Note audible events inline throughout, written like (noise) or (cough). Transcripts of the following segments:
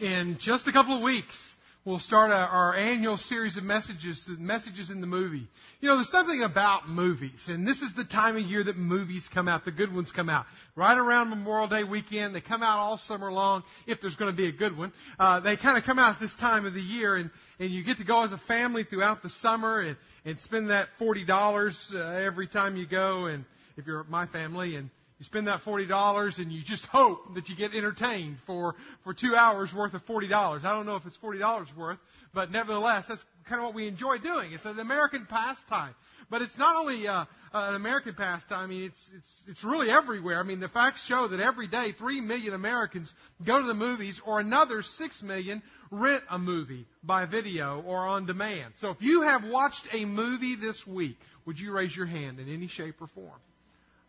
In just a couple of weeks, we'll start our, annual series of messages, messages in the movie. You know, there's something about movies, and this is the time of year that movies come out, the good ones come out. Right around Memorial Day weekend, they come out all summer long, if there's going to be a good one. Uh, they kind of come out this time of the year, and, and you get to go as a family throughout the summer and, and spend that $40 uh, every time you go, and if you're my family, and you spend that $40 and you just hope that you get entertained for, for two hours worth of $40. I don't know if it's $40 worth, but nevertheless, that's kind of what we enjoy doing. It's an American pastime. But it's not only uh, an American pastime. I mean, it's, it's, it's really everywhere. I mean, the facts show that every day 3 million Americans go to the movies or another 6 million rent a movie by video or on demand. So if you have watched a movie this week, would you raise your hand in any shape or form?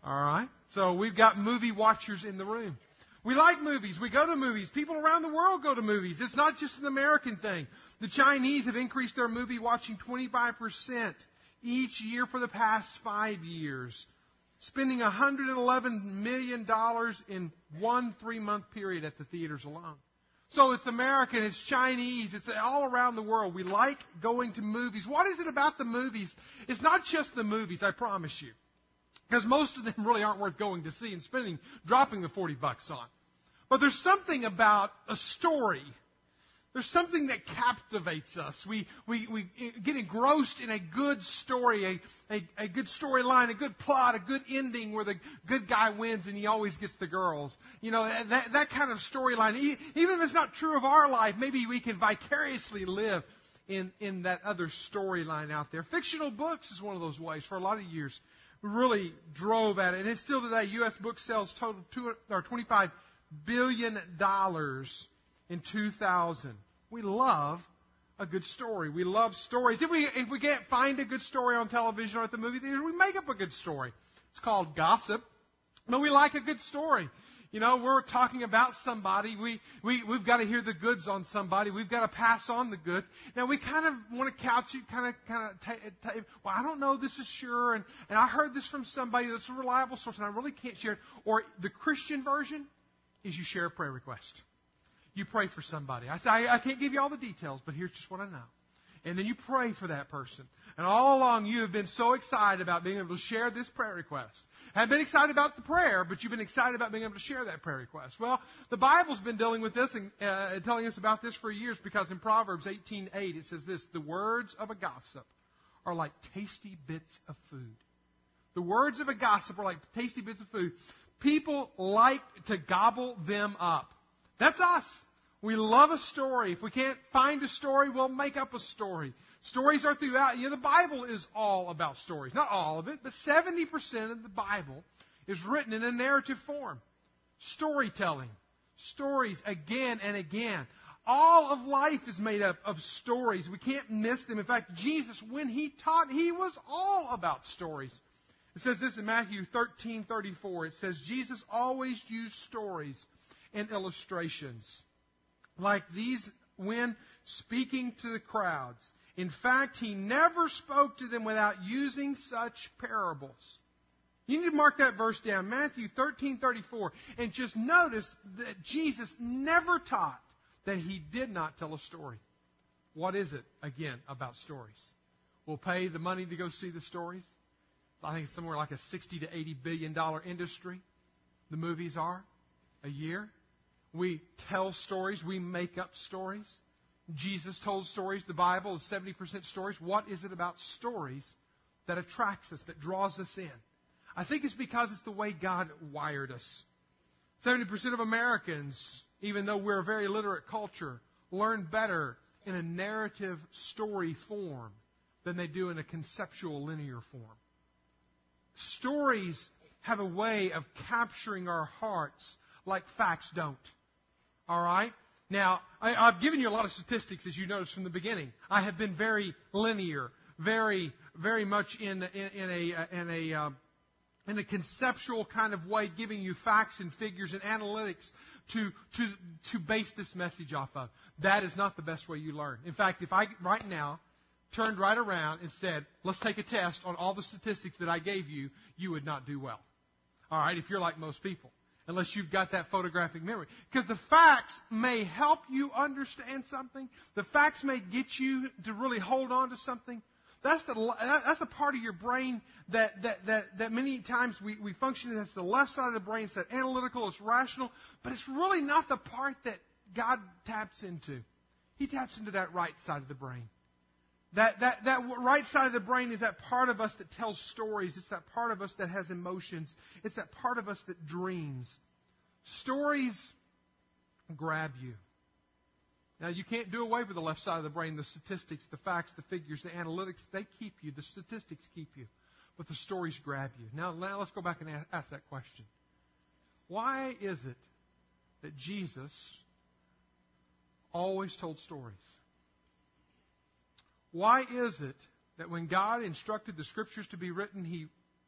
All right? So we've got movie watchers in the room. We like movies. We go to movies. People around the world go to movies. It's not just an American thing. The Chinese have increased their movie watching 25% each year for the past five years, spending $111 million in one three month period at the theaters alone. So it's American, it's Chinese, it's all around the world. We like going to movies. What is it about the movies? It's not just the movies, I promise you. Because most of them really aren't worth going to see and spending, dropping the 40 bucks on. But there's something about a story. There's something that captivates us. We, we, we get engrossed in a good story, a, a, a good storyline, a good plot, a good ending where the good guy wins and he always gets the girls. You know, that, that kind of storyline. Even if it's not true of our life, maybe we can vicariously live in, in that other storyline out there. Fictional books is one of those ways for a lot of years really drove at it. And it's still today, U.S. book sales totaled two, or $25 billion in 2000. We love a good story. We love stories. If we, if we can't find a good story on television or at the movie theater, we make up a good story. It's called gossip. But we like a good story. You know, we're talking about somebody. We, we, we've got to hear the goods on somebody. We've got to pass on the goods. Now, we kind of want to couch it, kind of, kind of, t- t- well, I don't know, this is sure, and, and I heard this from somebody that's a reliable source, and I really can't share it. Or the Christian version is you share a prayer request. You pray for somebody. I say, I, I can't give you all the details, but here's just what I know. And then you pray for that person. And all along you have been so excited about being able to share this prayer request. Have been excited about the prayer, but you've been excited about being able to share that prayer request. Well, the Bible's been dealing with this and uh, telling us about this for years because in Proverbs 18:8 it says this: "The words of a gossip are like tasty bits of food." The words of a gossip are like tasty bits of food. People like to gobble them up. That's us. We love a story. If we can't find a story, we'll make up a story. Stories are throughout. You know, the Bible is all about stories. Not all of it, but 70% of the Bible is written in a narrative form. Storytelling. Stories again and again. All of life is made up of stories. We can't miss them. In fact, Jesus, when he taught, he was all about stories. It says this in Matthew 13:34. It says Jesus always used stories and illustrations like these when speaking to the crowds. In fact, he never spoke to them without using such parables. You need to mark that verse down, Matthew 13:34, and just notice that Jesus never taught that he did not tell a story. What is it again about stories? We'll pay the money to go see the stories. I think it's somewhere like a 60 to 80 billion dollar industry. The movies are a year. We tell stories. We make up stories. Jesus told stories. The Bible is 70% stories. What is it about stories that attracts us, that draws us in? I think it's because it's the way God wired us. 70% of Americans, even though we're a very literate culture, learn better in a narrative story form than they do in a conceptual linear form. Stories have a way of capturing our hearts like facts don't. All right? Now, I, have given you a lot of statistics, as you noticed from the beginning. I have been very linear, very, very much in, in, in a, in a, uh, in a conceptual kind of way, giving you facts and figures and analytics to, to, to base this message off of. That is not the best way you learn. In fact, if I right now turned right around and said, let's take a test on all the statistics that I gave you, you would not do well. All right, if you're like most people. Unless you've got that photographic memory. Because the facts may help you understand something. The facts may get you to really hold on to something. That's the, that's the part of your brain that, that, that, that many times we, we function as the left side of the brain. It's that analytical, it's rational, but it's really not the part that God taps into. He taps into that right side of the brain. That, that, that right side of the brain is that part of us that tells stories. It's that part of us that has emotions. It's that part of us that dreams. Stories grab you. Now, you can't do away with the left side of the brain, the statistics, the facts, the figures, the analytics. They keep you. The statistics keep you. But the stories grab you. Now, now let's go back and ask that question. Why is it that Jesus always told stories? Why is it that when God instructed the scriptures to be written, He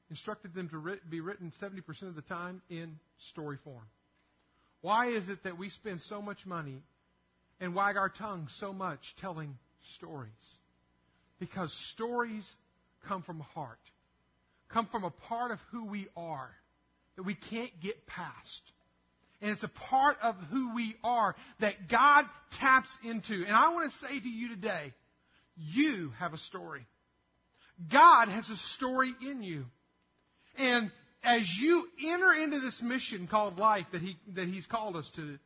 instructed them to be written 70% of the time in story form? Why is it that we spend so much money and wag our tongues so much telling stories? Because stories come from heart, come from a part of who we are that we can't get past. And it's a part of who we are that God taps into. And I want to say to you today, you have a story. God has a story in you. And as you enter into this mission called life that, he, that He's called us to,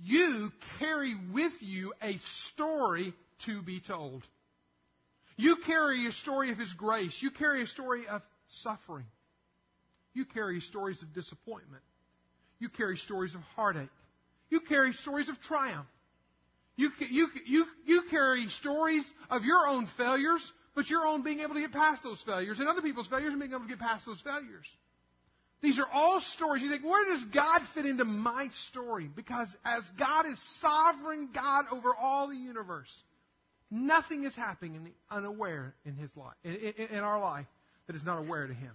you carry with you a story to be told. You carry a story of His grace. You carry a story of suffering. You carry stories of disappointment. You carry stories of heartache. You carry stories of triumph. You, you, you, you carry stories of your own failures, but your own being able to get past those failures, and other people's failures and being able to get past those failures. These are all stories. You think, where does God fit into my story? Because as God is sovereign God over all the universe, nothing is happening unaware in His life, in, in, in our life, that is not aware to Him.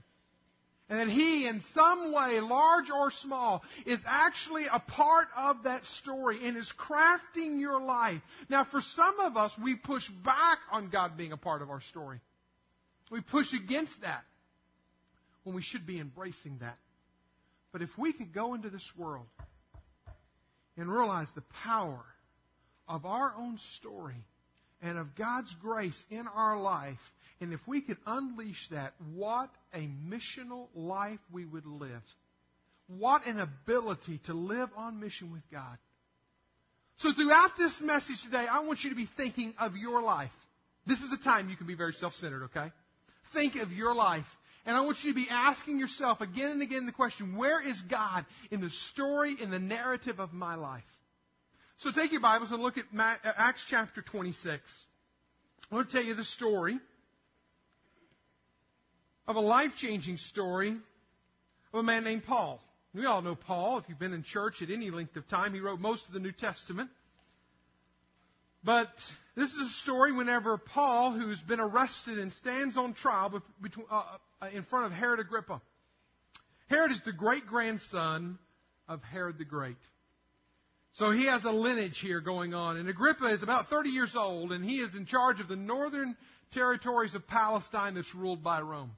And that he, in some way, large or small, is actually a part of that story and is crafting your life. Now, for some of us, we push back on God being a part of our story. We push against that when we should be embracing that. But if we could go into this world and realize the power of our own story and of God's grace in our life and if we could unleash that, what a missional life we would live. What an ability to live on mission with God. So throughout this message today, I want you to be thinking of your life. This is the time you can be very self-centered, okay? Think of your life. And I want you to be asking yourself again and again the question, where is God in the story, in the narrative of my life? So take your Bibles and look at Acts chapter 26. I want to tell you the story of a life changing story of a man named Paul. We all know Paul. If you've been in church at any length of time, he wrote most of the New Testament. But this is a story whenever Paul, who's been arrested and stands on trial uh, uh, in front of Herod Agrippa. Herod is the great grandson of Herod the Great. So he has a lineage here going on. And Agrippa is about 30 years old, and he is in charge of the northern territories of Palestine that's ruled by Rome.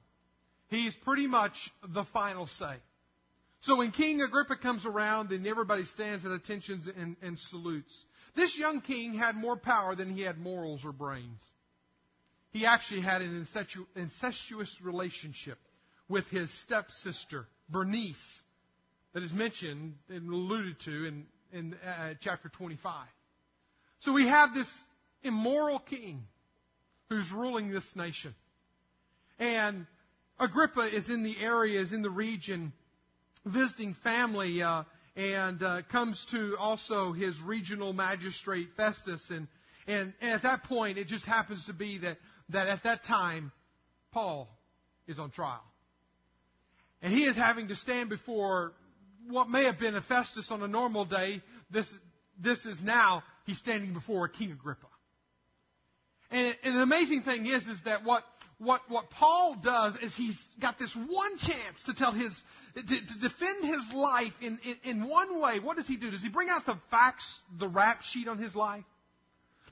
He's pretty much the final say. So when King Agrippa comes around, then everybody stands at attention and, and salutes. This young king had more power than he had morals or brains. He actually had an incestuous relationship with his stepsister, Bernice, that is mentioned and alluded to in, in uh, chapter 25. So we have this immoral king who's ruling this nation. And Agrippa is in the area, is in the region, visiting family, uh, and uh, comes to also his regional magistrate Festus, and, and and at that point, it just happens to be that that at that time, Paul is on trial, and he is having to stand before what may have been a Festus on a normal day. This this is now he's standing before King Agrippa. And, and the amazing thing is, is that what what, what Paul does is he's got this one chance to tell his, to, to defend his life in, in, in one way. What does he do? Does he bring out the facts, the rap sheet on his life?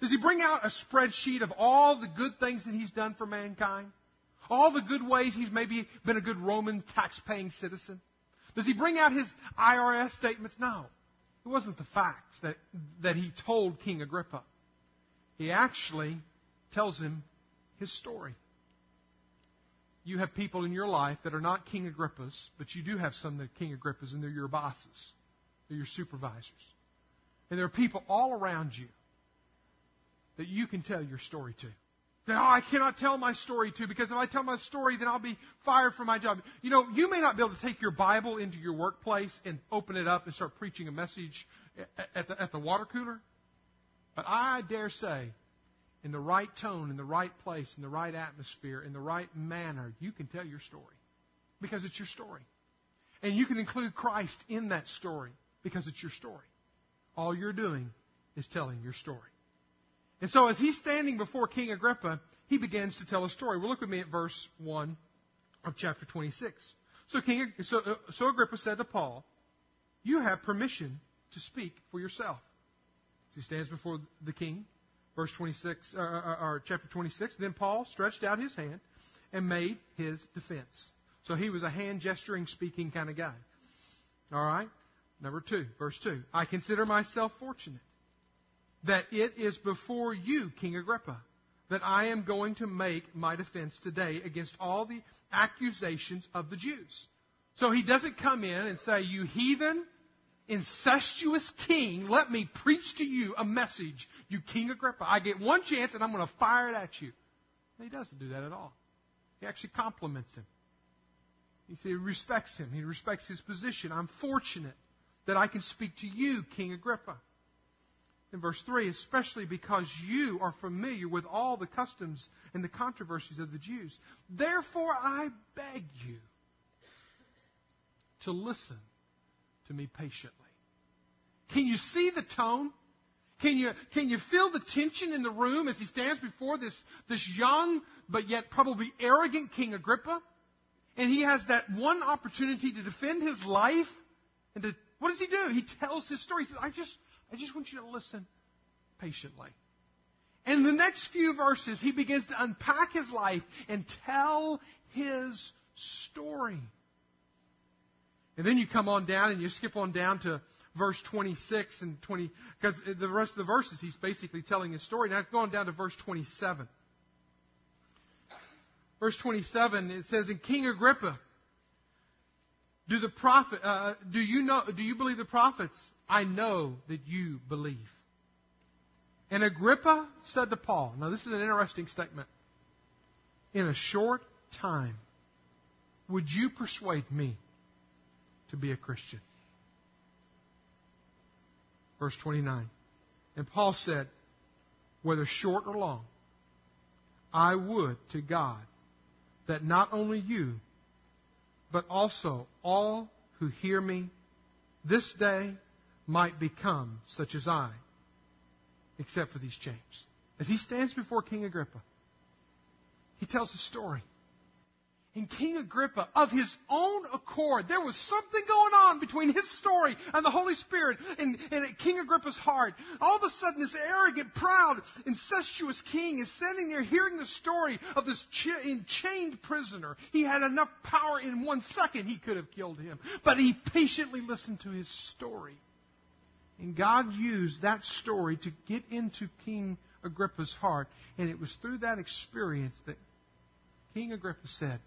Does he bring out a spreadsheet of all the good things that he's done for mankind? All the good ways he's maybe been a good Roman tax paying citizen? Does he bring out his IRS statements? No. It wasn't the facts that, that he told King Agrippa. He actually tells him his story. You have people in your life that are not King Agrippas, but you do have some that are King Agrippas, and they're your bosses. They're your supervisors. And there are people all around you that you can tell your story to. That, oh, I cannot tell my story to because if I tell my story, then I'll be fired from my job. You know, you may not be able to take your Bible into your workplace and open it up and start preaching a message at the, at the water cooler. But I dare say, in the right tone, in the right place, in the right atmosphere, in the right manner, you can tell your story because it's your story. And you can include Christ in that story because it's your story. All you're doing is telling your story. And so as he's standing before King Agrippa, he begins to tell a story. Well, look with me at verse 1 of chapter 26. So, King, so, uh, so Agrippa said to Paul, You have permission to speak for yourself. As he stands before the king, verse 26, uh, uh, or chapter 26, then Paul stretched out his hand and made his defense. So he was a hand gesturing, speaking kind of guy. All right? Number two, verse 2. I consider myself fortunate that it is before you, King Agrippa, that I am going to make my defense today against all the accusations of the Jews. So he doesn't come in and say, You heathen, incestuous king, let me preach to you a message, you King Agrippa. I get one chance and I'm going to fire it at you. he doesn't do that at all. He actually compliments him. You see, he respects him. He respects his position. I'm fortunate that I can speak to you, King Agrippa in verse 3, especially because you are familiar with all the customs and the controversies of the Jews. Therefore, I beg you to listen to me patiently. Can you see the tone? Can you, can you feel the tension in the room as he stands before this, this young but yet probably arrogant King Agrippa? And he has that one opportunity to defend his life. And to, what does he do? He tells his story. He says, I just, I just want you to listen patiently. In the next few verses, he begins to unpack his life and tell his story. And then you come on down and you skip on down to verse 26 and 20, because the rest of the verses he's basically telling his story. Now going down to verse 27. Verse 27, it says, "In King Agrippa, do the prophet, uh, do you know, do you believe the prophets? I know that you believe. And Agrippa said to Paul, now this is an interesting statement. In a short time, would you persuade me to be a Christian? Verse 29. And Paul said, whether short or long, I would to God that not only you, but also all who hear me this day might become such as I, except for these chains. As he stands before King Agrippa, he tells a story. And King Agrippa, of his own accord, there was something going on between his story and the Holy Spirit and King Agrippa's heart. All of a sudden, this arrogant, proud, incestuous king is standing there hearing the story of this ch- chained prisoner. He had enough power in one second, he could have killed him. But he patiently listened to his story. And God used that story to get into King Agrippa's heart. And it was through that experience that King Agrippa said,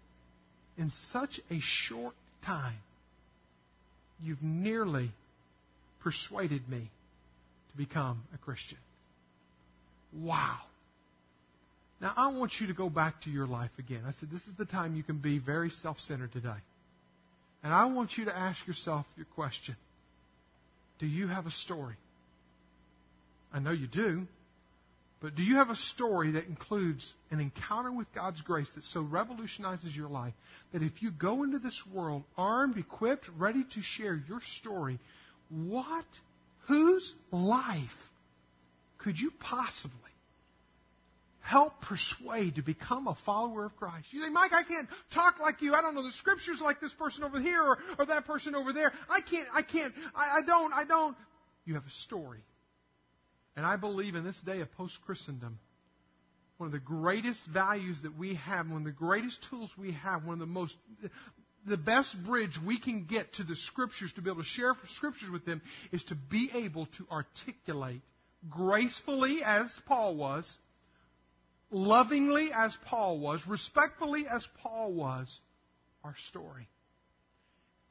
In such a short time, you've nearly persuaded me to become a Christian. Wow. Now, I want you to go back to your life again. I said, this is the time you can be very self centered today. And I want you to ask yourself your question do you have a story? I know you do. But do you have a story that includes an encounter with God's grace that so revolutionizes your life that if you go into this world armed, equipped, ready to share your story, what, whose life could you possibly help persuade to become a follower of Christ. You say, Mike, I can't talk like you. I don't know the scriptures like this person over here or, or that person over there. I can't, I can't, I, I don't, I don't. You have a story. And I believe in this day of post Christendom, one of the greatest values that we have, one of the greatest tools we have, one of the most the best bridge we can get to the scriptures to be able to share scriptures with them is to be able to articulate gracefully as Paul was, lovingly as Paul was, respectfully as Paul was, our story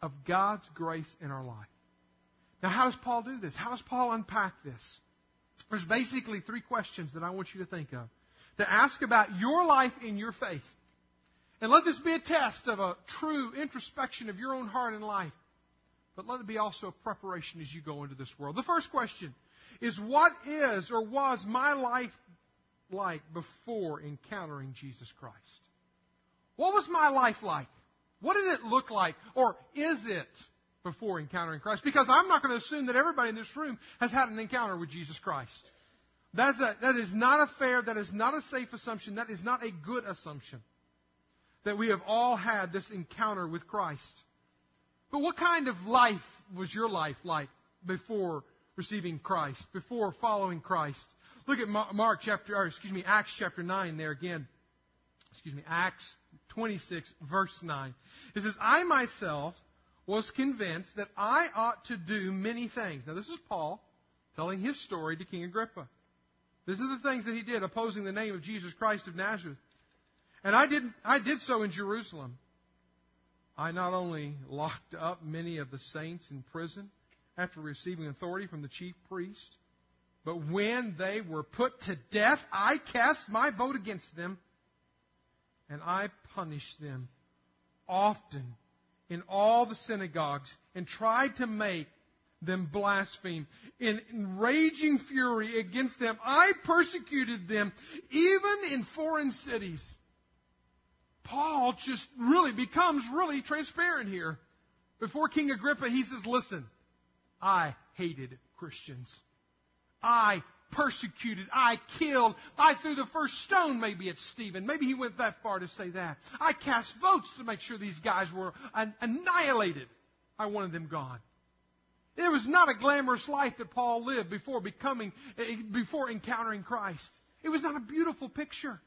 of God's grace in our life. Now, how does Paul do this? How does Paul unpack this? There's basically three questions that I want you to think of. To ask about your life in your faith. And let this be a test of a true introspection of your own heart and life. But let it be also a preparation as you go into this world. The first question is what is or was my life like before encountering Jesus Christ? What was my life like? What did it look like? Or is it before encountering Christ? Because I'm not going to assume that everybody in this room has had an encounter with Jesus Christ. That's a, that is not a fair, that is not a safe assumption, that is not a good assumption. That we have all had this encounter with Christ. But what kind of life was your life like before receiving Christ, before following Christ? Look at Mark chapter, or excuse me, Acts chapter 9 there again. Excuse me, Acts 26 verse 9. It says, I myself was convinced that I ought to do many things. Now, this is Paul telling his story to King Agrippa. This is the things that he did, opposing the name of Jesus Christ of Nazareth. And I did, I did so in Jerusalem. I not only locked up many of the saints in prison after receiving authority from the chief priest, but when they were put to death, I cast my vote against them, and I punished them often in all the synagogues and tried to make them blaspheme. In, raging fury against them, I persecuted them even in foreign cities. Paul just really becomes really transparent here. Before King Agrippa, he says, Listen, I hated Christians. I persecuted. I killed. I threw the first stone maybe at Stephen. Maybe he went that far to say that. I cast votes to make sure these guys were annihilated. I wanted them gone. It was not a glamorous life that Paul lived before becoming, eh, before encountering Christ. It was not a beautiful picture.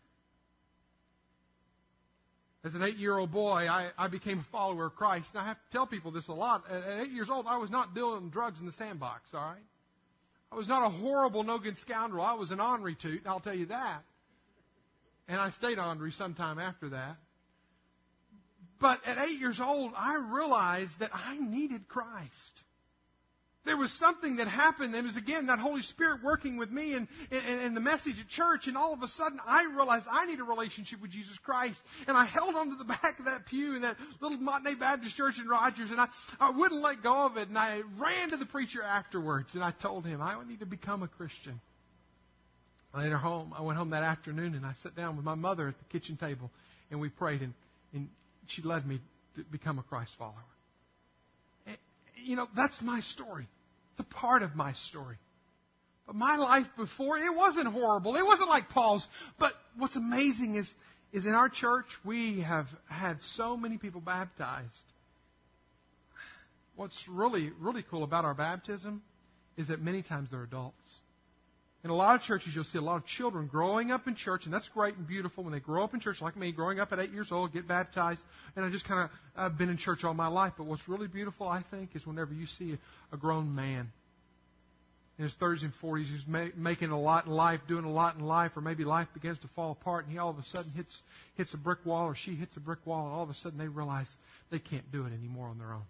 As an eight year old boy, I, I became a follower of Christ. And I have to tell people this a lot. At, eight years old, I was not doing drugs in the sandbox, all right? I was not a horrible, no good scoundrel. I was an ornery toot, I'll tell you that. And I stayed ornery sometime after that. But at eight years old, I realized that I needed Christ. There was something that happened. And it was again that Holy Spirit working with me and, and, and, the message at church. And all of a sudden, I realized I need a relationship with Jesus Christ. And I held onto the (laughs) back of that pew in that little Matinee Baptist Church in Rogers, and I, I wouldn't let go of it. And I ran to the preacher afterwards, and I told him I need to become a Christian. Later home, I went home that afternoon, and I sat down with my mother at the kitchen table, and we prayed, and, and she led me to become a Christ follower eh, you know, that's my story. It's a part of my story. But my life before, it wasn't horrible. It wasn't like Paul's. But what's amazing is, is in our church, we have had so many people baptized. What's really, really cool about our baptism is that many times they're adults. In a lot of churches, you'll see a lot of children growing up in church, and that's great and beautiful when they grow up in church, like me, growing up at eight years old, get baptized, and I just kind of I've been in church all my life. But what's really beautiful, I think, is whenever you see a, grown man in his 30s and 40s who's ma- making a lot in life, doing a lot in life, or maybe life begins to fall apart, and he all of a sudden hits hits a brick wall, or she hits a brick wall, and all of a sudden they realize they can't do it anymore on their own,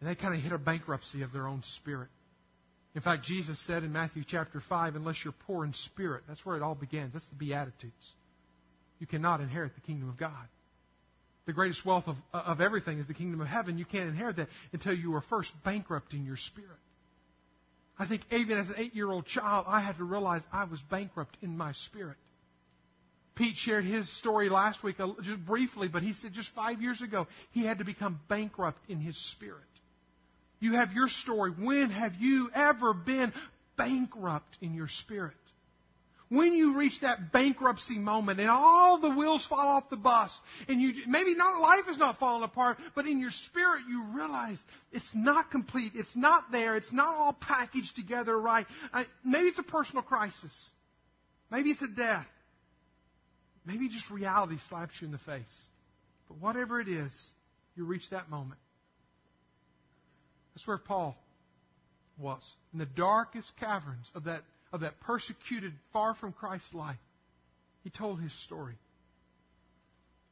and they kind of hit a bankruptcy of their own spirit. In fact, Jesus said in Matthew chapter 5, unless you're poor in spirit, that's where it all begins. That's the Beatitudes. You cannot inherit the kingdom of God. The greatest wealth of, of everything is the kingdom of heaven. You can't inherit that until you are first bankrupt in your spirit. I think even as an eight year old child, I had to realize I was bankrupt in my spirit. Pete shared his story last week, uh, just briefly, but he said just five years ago, he had to become bankrupt in his spirit. You have your story. When have you ever been bankrupt in your spirit? When you reach that bankruptcy moment and all the wheels fall off the bus and you, maybe not, life is not falling apart, but in your spirit you realize it's not complete, it's not there, it's not all packaged together right. Uh, maybe it's a personal crisis. Maybe it's a death. Maybe just reality slaps you in the face. But whatever it is, you reach that moment. That's where Paul was. In the darkest caverns of that, of that persecuted, far from Christ's life, he told his story.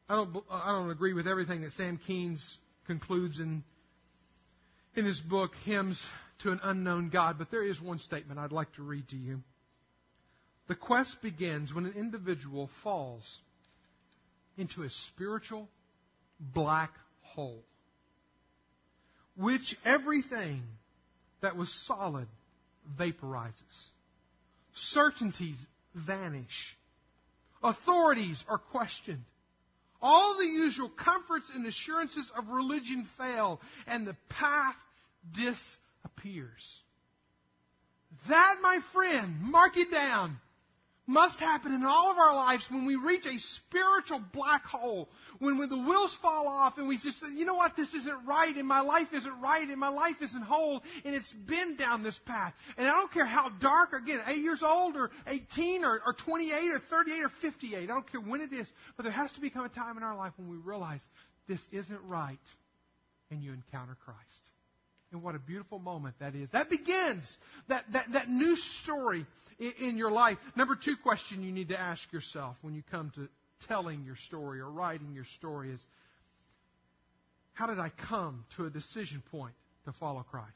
I don't, I don't agree with everything that Sam Keynes concludes in, in his book, Hymns to an Unknown God, but there is one statement I'd like to read to you. The quest begins when an individual falls into a spiritual black hole, which everything that was solid vaporizes. Certainties vanish. Authorities are questioned. All the usual comforts and assurances of religion fail, and the path disappears. That, my friend, mark it down, must happen in all of our lives when we reach a spiritual black hole. When, when the wheels fall off and we just say, you know what, this isn't right and my life isn't right and my life isn't whole and it's been down this path. And I don't care how dark, again, 8 years old or 18 or, or 28 or 38 or 58. I don't care when it is. But there has to become a time in our life when we realize this isn't right and you encounter Christ. And what a beautiful moment that is. That begins that, that, that new story in, in, your life. Number two question you need to ask yourself when you come to telling your story or writing your story is how did I come to a decision point to follow Christ?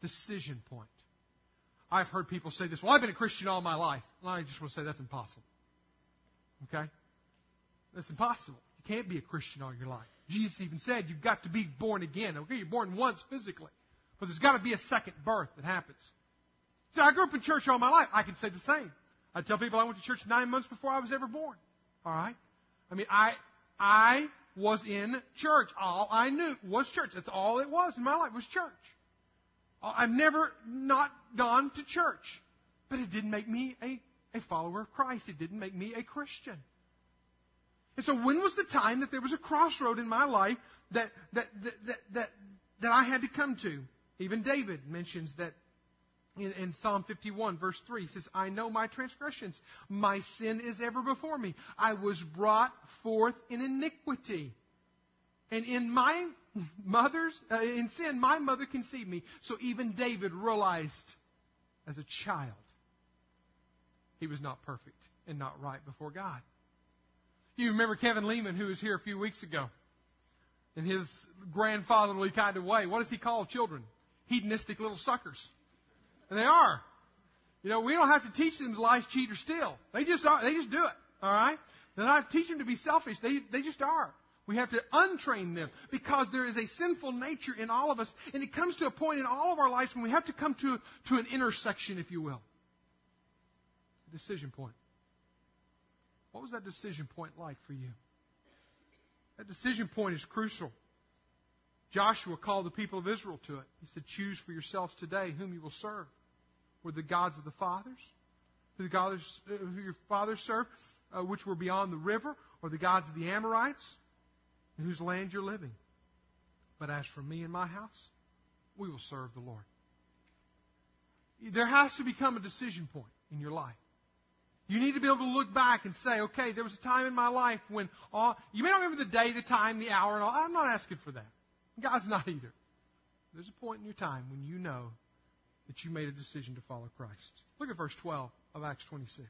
Decision point. I've heard people say this, well, I've been a Christian all my life. And I just want to say that's impossible. Okay? That's impossible. You can't be a Christian all your life. Jesus even said you've got to be born again. Okay, you're born once physically, but there's got to be a second birth that happens. See, I grew up in church all my life. I can say the same. I tell people I went to church nine months before I was ever born. All right? I mean, I, I was in church. All I knew was church. That's all it was in my life was church. Uh, I've never not gone to church. But it didn't make me a, a follower of Christ. It didn't make me a Christian. And so when was the time that there was a crossroad in my life that, that, that, that, that, that I had to come to? Even David mentions that in, in, Psalm 51, verse 3, he says, I know my transgressions. My sin is ever before me. I was brought forth in iniquity. And in my mother's, uh, in sin, my mother conceived me. So even David realized as a child he was not perfect and not right before God. You remember Kevin Leman, who was here a few weeks ago, in his grandfatherly kind of way. What does he call children? Hedonistic little suckers. And they are. You know, we don't have to teach them to lie, cheat, or steal. They just are. They just do it. All right? They're not teach them to be selfish. They, they just are. We have to untrain them because there is a sinful nature in all of us, and it comes to a point in all of our lives when we have to come to, to an intersection, if you will. A decision point. What was that decision point like for you? That decision point is crucial. Joshua called the people of Israel to it. He said, Choose for yourselves today whom you will serve. Were the gods of the fathers, who, the gods, uh, who your fathers served, uh, which were beyond the river, or the gods of the Amorites, in whose land you're living. But as for me and my house, we will serve the Lord. There has to become a decision point in your life. You need to be able to look back and say, okay, there was a time in my life when all, you may not remember the day, the time, the hour, and all. I'm not asking for that. God's not either. There's a point in your time when you know that you made a decision to follow Christ. Look at verse 12 of Acts 26.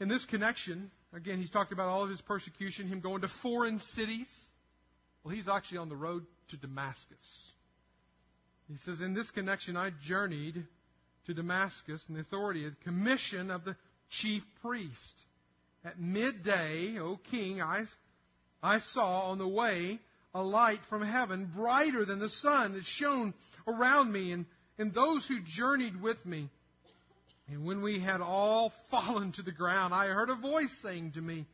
In this connection, again, he's talked about all of his persecution, him going to foreign cities. Well, he's actually on the road to Damascus. He says, In this connection, I journeyed to Damascus and the authority of the commission of the chief priest. At midday, O king, I, I saw on the way a light from heaven, brighter than the sun, that shone around me and, and those who journeyed with me. And when we had all (laughs) fallen to the ground, I heard a voice saying to me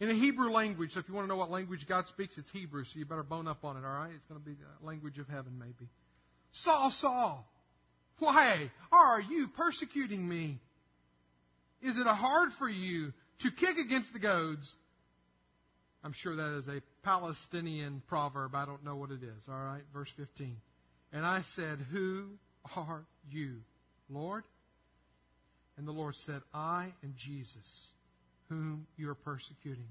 in a Hebrew language. So if you want to know what language God speaks, it's Hebrew, so you better bone up on it, all right? It's going to be the language of heaven, maybe. Saul, Saul, why are you persecuting me? Is it hard for you to kick against the goads? I'm sure that is a Palestinian proverb. I don't know what it is. All right, verse 15. And I said, Who are you, Lord? And the Lord said, I am Jesus, whom you are persecuting.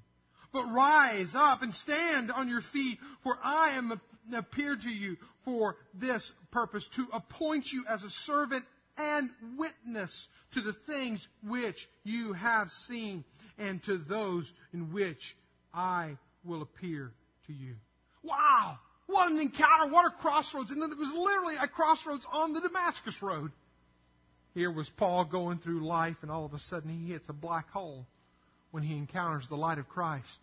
But rise up and stand on your feet, for I am appeared to you for this purpose, to appoint you as a servant and witness to the things which you have seen and to those in which I will appear to you. Wow! What an encounter! What a crossroads! And then it was literally a crossroads on the Damascus Road. Here was Paul going through life, and all of a sudden he hits a black hole when he encounters the light of Christ.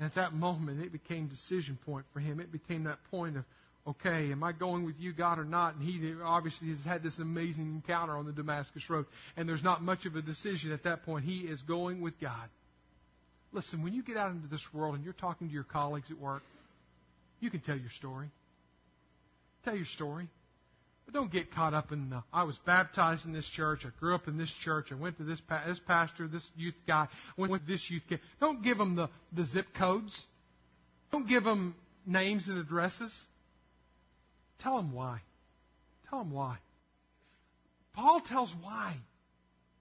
And at that moment, it became decision point for him. It became that point of, okay, am I going with you, God, or not? And he obviously has had this amazing encounter on the Damascus Road. And there's not much of a decision at that point. He is going with God. Listen, when you get out into this world and you're talking to your colleagues at work, you can tell your story. Tell your story. But don't get caught up in the, I was baptized in this church, I grew up in this church, I went to this, this pastor, this youth guy, went with this youth kid. Don't give them the, the zip codes. Don't give them names and addresses. Tell them why. Tell them why. Paul tells why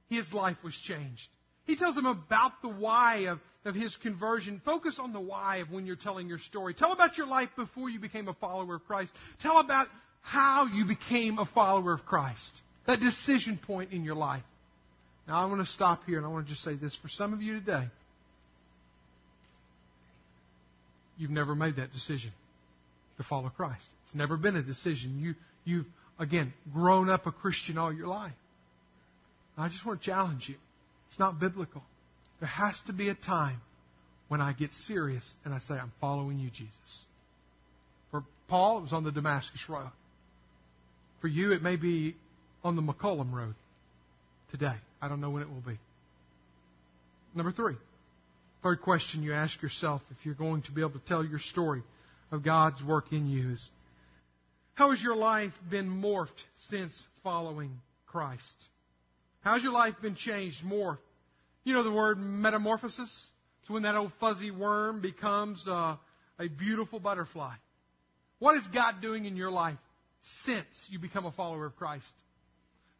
his life was changed. He tells them about the why of, of his conversion. Focus on the why of when you're telling your story. Tell about your life before you became a follower of Christ. Tell about how you became a follower of Christ. That decision point in your life. Now, I want to stop here and I want to just say this. For some of you today, you've never made that decision to follow Christ. It's never been a decision. You, you've, again, grown up a Christian all your life. I just want to challenge you. It's not biblical. There has to be a time when I get serious and I say, I'm following you, Jesus. For Paul, it was on the Damascus Road. For you, it may be on the McCollum Road today. I don't know when it will be. Number three. Third question you ask yourself if you're going to be able to tell your story of God's work in you is how has your life been morphed since following Christ? How's your life been changed, morphed? You know the word metamorphosis? It's when that old fuzzy worm becomes uh, a beautiful butterfly. What is God doing in your life since you become a follower of Christ?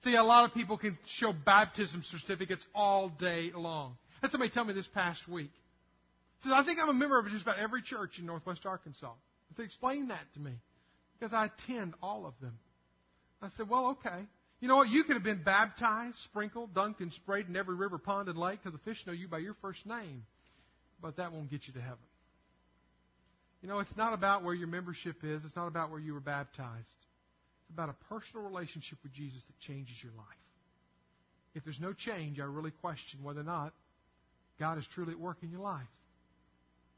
See, a lot of people can show baptism certificates all day long. Had somebody tell me this past week. Says, I think I'm a member of just about every church in Northwest Arkansas. I said, explain that to me. Because I attend all of them. I said, well, okay. You know what? You could have been baptized, sprinkled, dunked, and sprayed in every river, pond, and lake because the fish know you by your first name. But that won't get you to heaven. You know, it's not about where your membership is. It's not about where you were baptized. It's about a personal relationship with Jesus that changes your life. If there's no change, I really question whether or not God is truly at work in your life.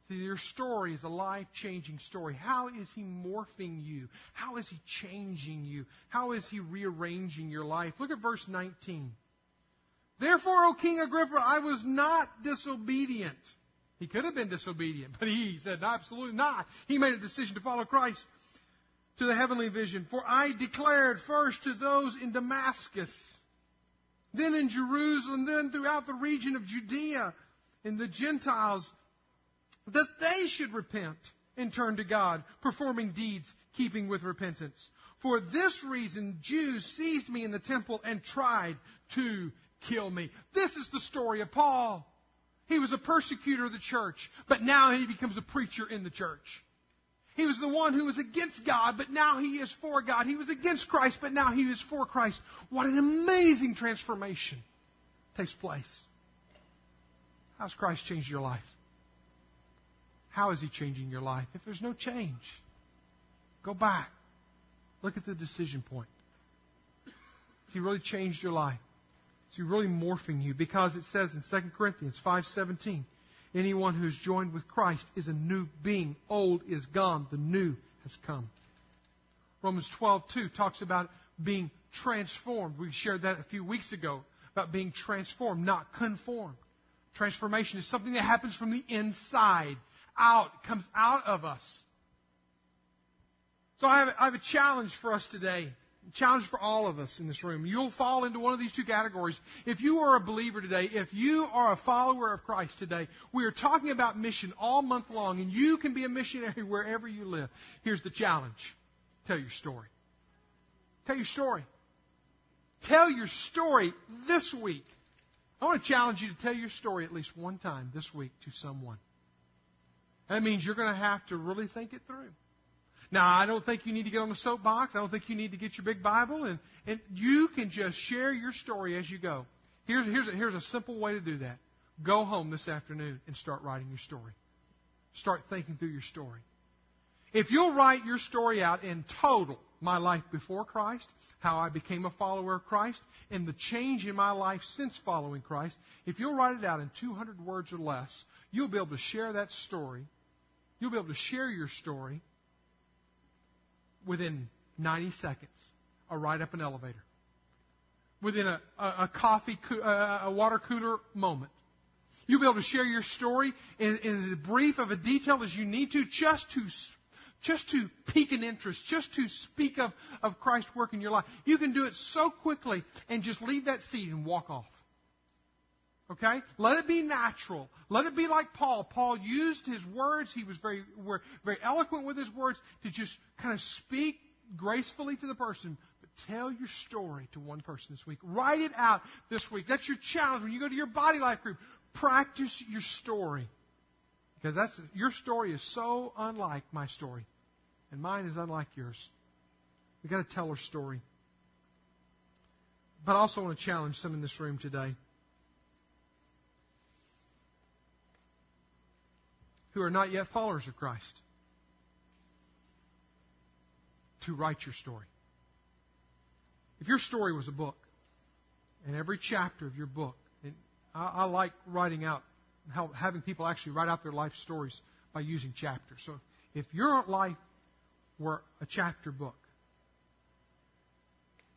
See, your story is a life changing story. How is He morphing you? How is He changing you? How is He rearranging your life? Look at verse 19. Therefore, O King Agrippa, I was not disobedient. He could have been disobedient, but he said, absolutely not. He made a decision to follow Christ to the heavenly vision. For I declared first to those in Damascus, then in Jerusalem, then throughout the region of Judea, and the Gentiles that they should repent and turn to God, performing deeds keeping with repentance. For this reason, Jews seized me in the temple and tried to kill me. This is the story of Paul. He was a persecutor of the church, but now he becomes a preacher in the church. He was the one who was against God, but now he is for God. He was against Christ, but now he is for Christ. What an amazing transformation takes place. How's Christ changed your life? How is He changing your life? If there's no change, go back. Look at the decision point. Has He really changed your life? Is He really morphing you? Because it says in 2 Corinthians 5.17, anyone who's joined with Christ is a new being. Old is gone. The new has come. Romans 12.2 talks about being transformed. We shared that a few weeks ago about being transformed, not conformed. Transformation is something that happens from the inside out, comes out of us. So I have, I have a challenge for us today. Challenge for all of us in this room. You'll fall into one of these two categories. If you are a believer today, if you are a follower of Christ today, we are talking about mission all month long, and you can be a missionary (laughs) wherever you live. Here's the challenge. Tell your story. Tell your story. Tell your story this week. I want to challenge you to tell your story at least one time this week to someone. That means you're going to have to really think it through. Now, I don't think you need to get on the soapbox. I don't think you need to get your big Bible, and, and you can just share your story as you go. Here's, here's, a, here's a simple way to do that. Go home this afternoon and start writing your story. Start thinking through your story. If you'll write your story out in total, my life before Christ, how I became a follower of Christ, and the change in my life since following Christ, if you'll write it out in 200 words or less, you'll be able to share that story. You'll be able to share your story within 90 seconds, a ride up an elevator, within a, a, a coffee, uh, uh, a water cooler moment. You'll be able to share your story in, in as brief of a detail as you need to, just to just to pique an interest, just to speak of, of Christ's work in your life. You can do it so quickly and just leave that seat and walk off. Okay? Let it be natural. Let it be like Paul. Paul used his words. He was very, very eloquent with his words to just kind of speak gracefully to the person. But tell your story to one person this week. Write it out this week. That's your challenge. When you go to your body life group, practice your story. Because that's, your story is so unlike my story. And mine is unlike yours. We've got to tell our story. But I also want to challenge some in this room today. Who are not yet followers of Christ to write your story. If your story was a book, and every chapter of your book, and I, I like writing out, how, having people actually write out their life stories by using chapters. So if your life were a chapter book,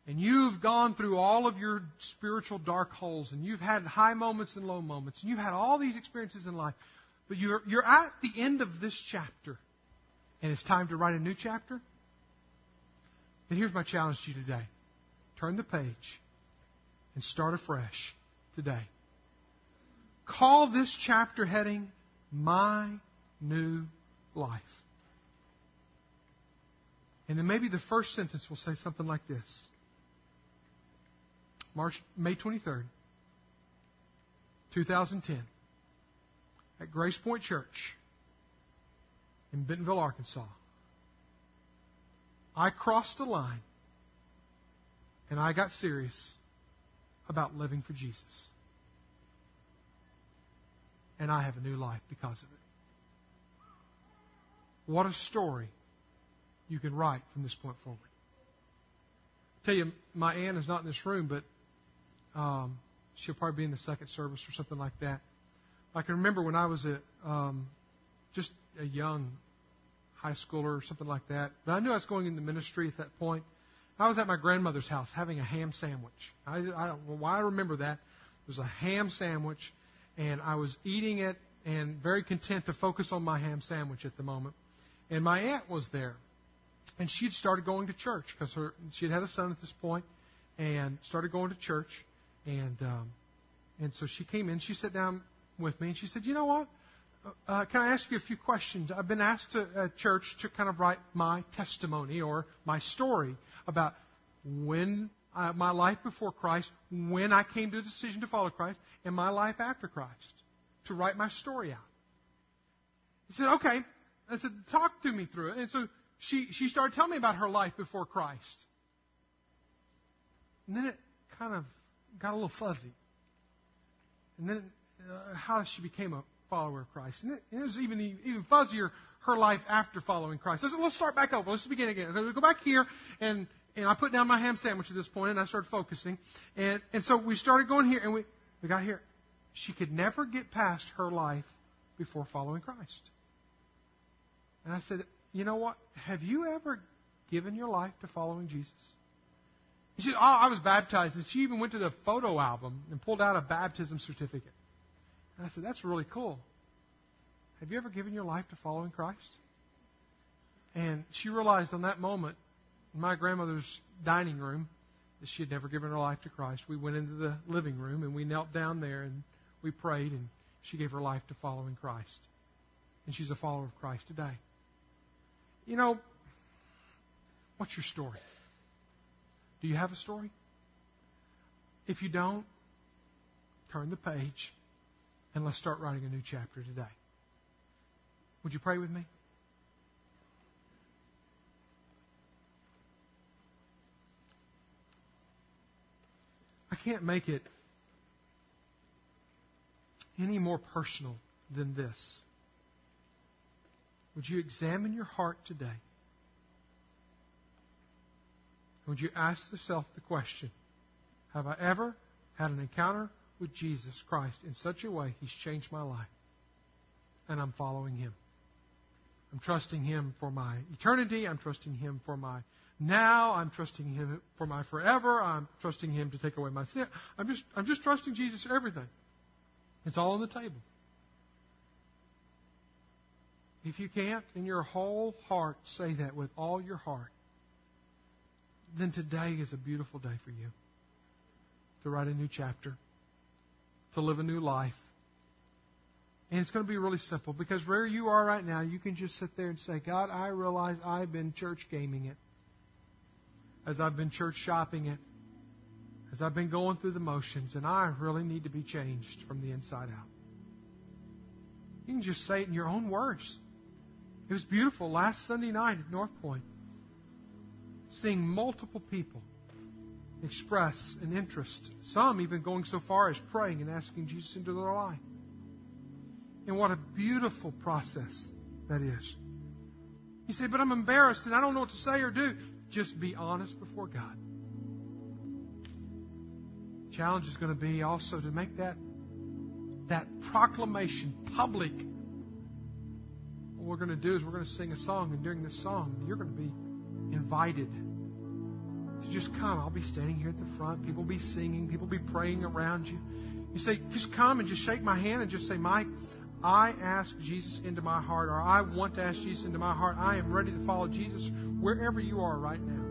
and you've gone through all of your spiritual dark holes, and you've had high moments and low moments, and you've had all these experiences in life, but you're, you're at the end of this chapter, and it's time to write a new chapter. Then here's my challenge to you today turn the page and start afresh today. Call this chapter heading My New Life. And then maybe the first sentence will say something like this March, May 23rd, 2010 at Grace Point Church in Bentonville, Arkansas. I crossed a line and I got serious about living for Jesus. And I have a new life because of it. What a story you can write from this point forward. I tell you, my aunt is not in this room, but um, she'll probably be in the second service or something like that. I can remember when I was a, um, just a young high schooler or something like that. But I knew I was going into ministry at that point. I was at my grandmother's house having a ham sandwich. I, I don't know why I remember that. It was a ham sandwich, and I was eating it and very content to focus on my ham sandwich at the moment. And my aunt was there, and she'd started going to church because her she'd had a son at this point, and started going to church, and um, and so she came in. She sat down with me, and she said, "You know what? Uh, can I ask you a few questions? I've been asked to, at church to kind of write my testimony or my story about when uh, my life before Christ, when I came to a decision to follow Christ, and my life after Christ, to write my story out." He said, "Okay." I said, "Talk to me through it." And so she she started telling me about her life before Christ, and then it kind of got a little fuzzy, and then uh, how she became a follower of Christ. And it, it was even even fuzzier her life after following Christ. Said, let's start back over. Let's begin again. Go back here, and and I put down my ham sandwich at this point, and I started focusing. And and so we started going here, and we we got here. She could never get past her life before following Christ. And I said, you know what? Have you ever given your life to following Jesus? She said, oh, I was baptized. And she even went to the photo album and pulled out a baptism certificate. And I said, That's really cool. Have you ever given your life to following Christ? And she realized on that moment, in my grandmother's dining room, that she had never given her life to Christ. We went into the living room and we knelt down there and we prayed, and she gave her life to following Christ. And she's a follower of Christ today. You know, what's your story? Do you have a story? If you don't, turn the page and let's start writing a new chapter today. Would you pray with me? I can't make it any more personal than this. Would you examine your heart today? Would you ask yourself the question Have I ever had an encounter with Jesus Christ in such a way He's changed my life? And I'm following Him. I'm trusting Him for my eternity. I'm trusting Him for my now. I'm trusting Him for my forever. I'm trusting Him to take away my sin. I'm just, I'm just trusting Jesus for everything. It's all on the table. If you can't in your whole heart say that with all your heart, then today is a beautiful day for you to write a new chapter, to live a new life. And it's going to be really simple because where you are right now, you can just sit there and say, God, I realize I've been church gaming it, as I've been church shopping it, as I've been going through the motions, and I really need to be changed from the inside out. You can just say it in your own words. It was beautiful last Sunday night at North Point, seeing multiple people express an interest, some even going so far as praying and asking Jesus into their life. And what a beautiful process that is. You say, but I'm embarrassed and I don't know what to say or do. Just be honest before God. challenge is going to be also to make that, that proclamation public what we're going to do is we're going to sing a song, and during this song, you're going to be invited just come. I'll be standing here at the front. People will be singing. People will be praying around you. You say, just come and just shake my hand and just say, Mike, I ask Jesus into my heart, or I want to ask Jesus into my heart. I am ready to follow Jesus wherever you are right now.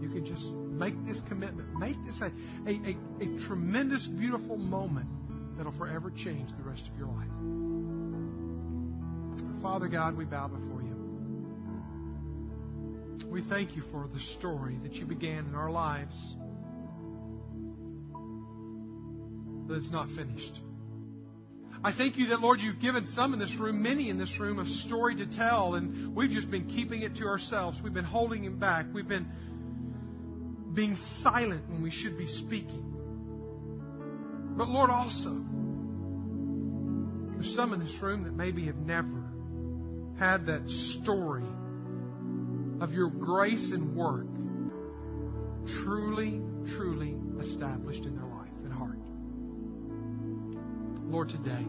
You can just make this commitment. Make this a, a, a, a tremendous, beautiful moment that'll forever change the rest of your life. Father God, we bow before you. We thank you for the story that you began in our lives that is not finished. I thank you that, Lord, you've given some in this room, many in this room, a story to tell, and we've just been keeping it to ourselves. We've been holding it back. We've been being silent when we should be speaking. But, Lord, also, there's some in this room that maybe have never had that story of your grace and work truly, truly established in their life and heart. Lord, today,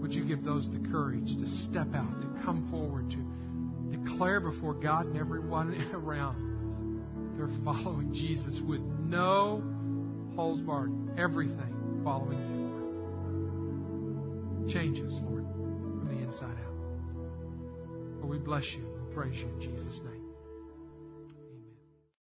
would you give those the courage to step out, to come forward, to declare before God and everyone (laughs) around they're following Jesus with no holes barred, everything following you. Change us, Lord, from the inside out. Lord, we bless you praise you in Jesus' name.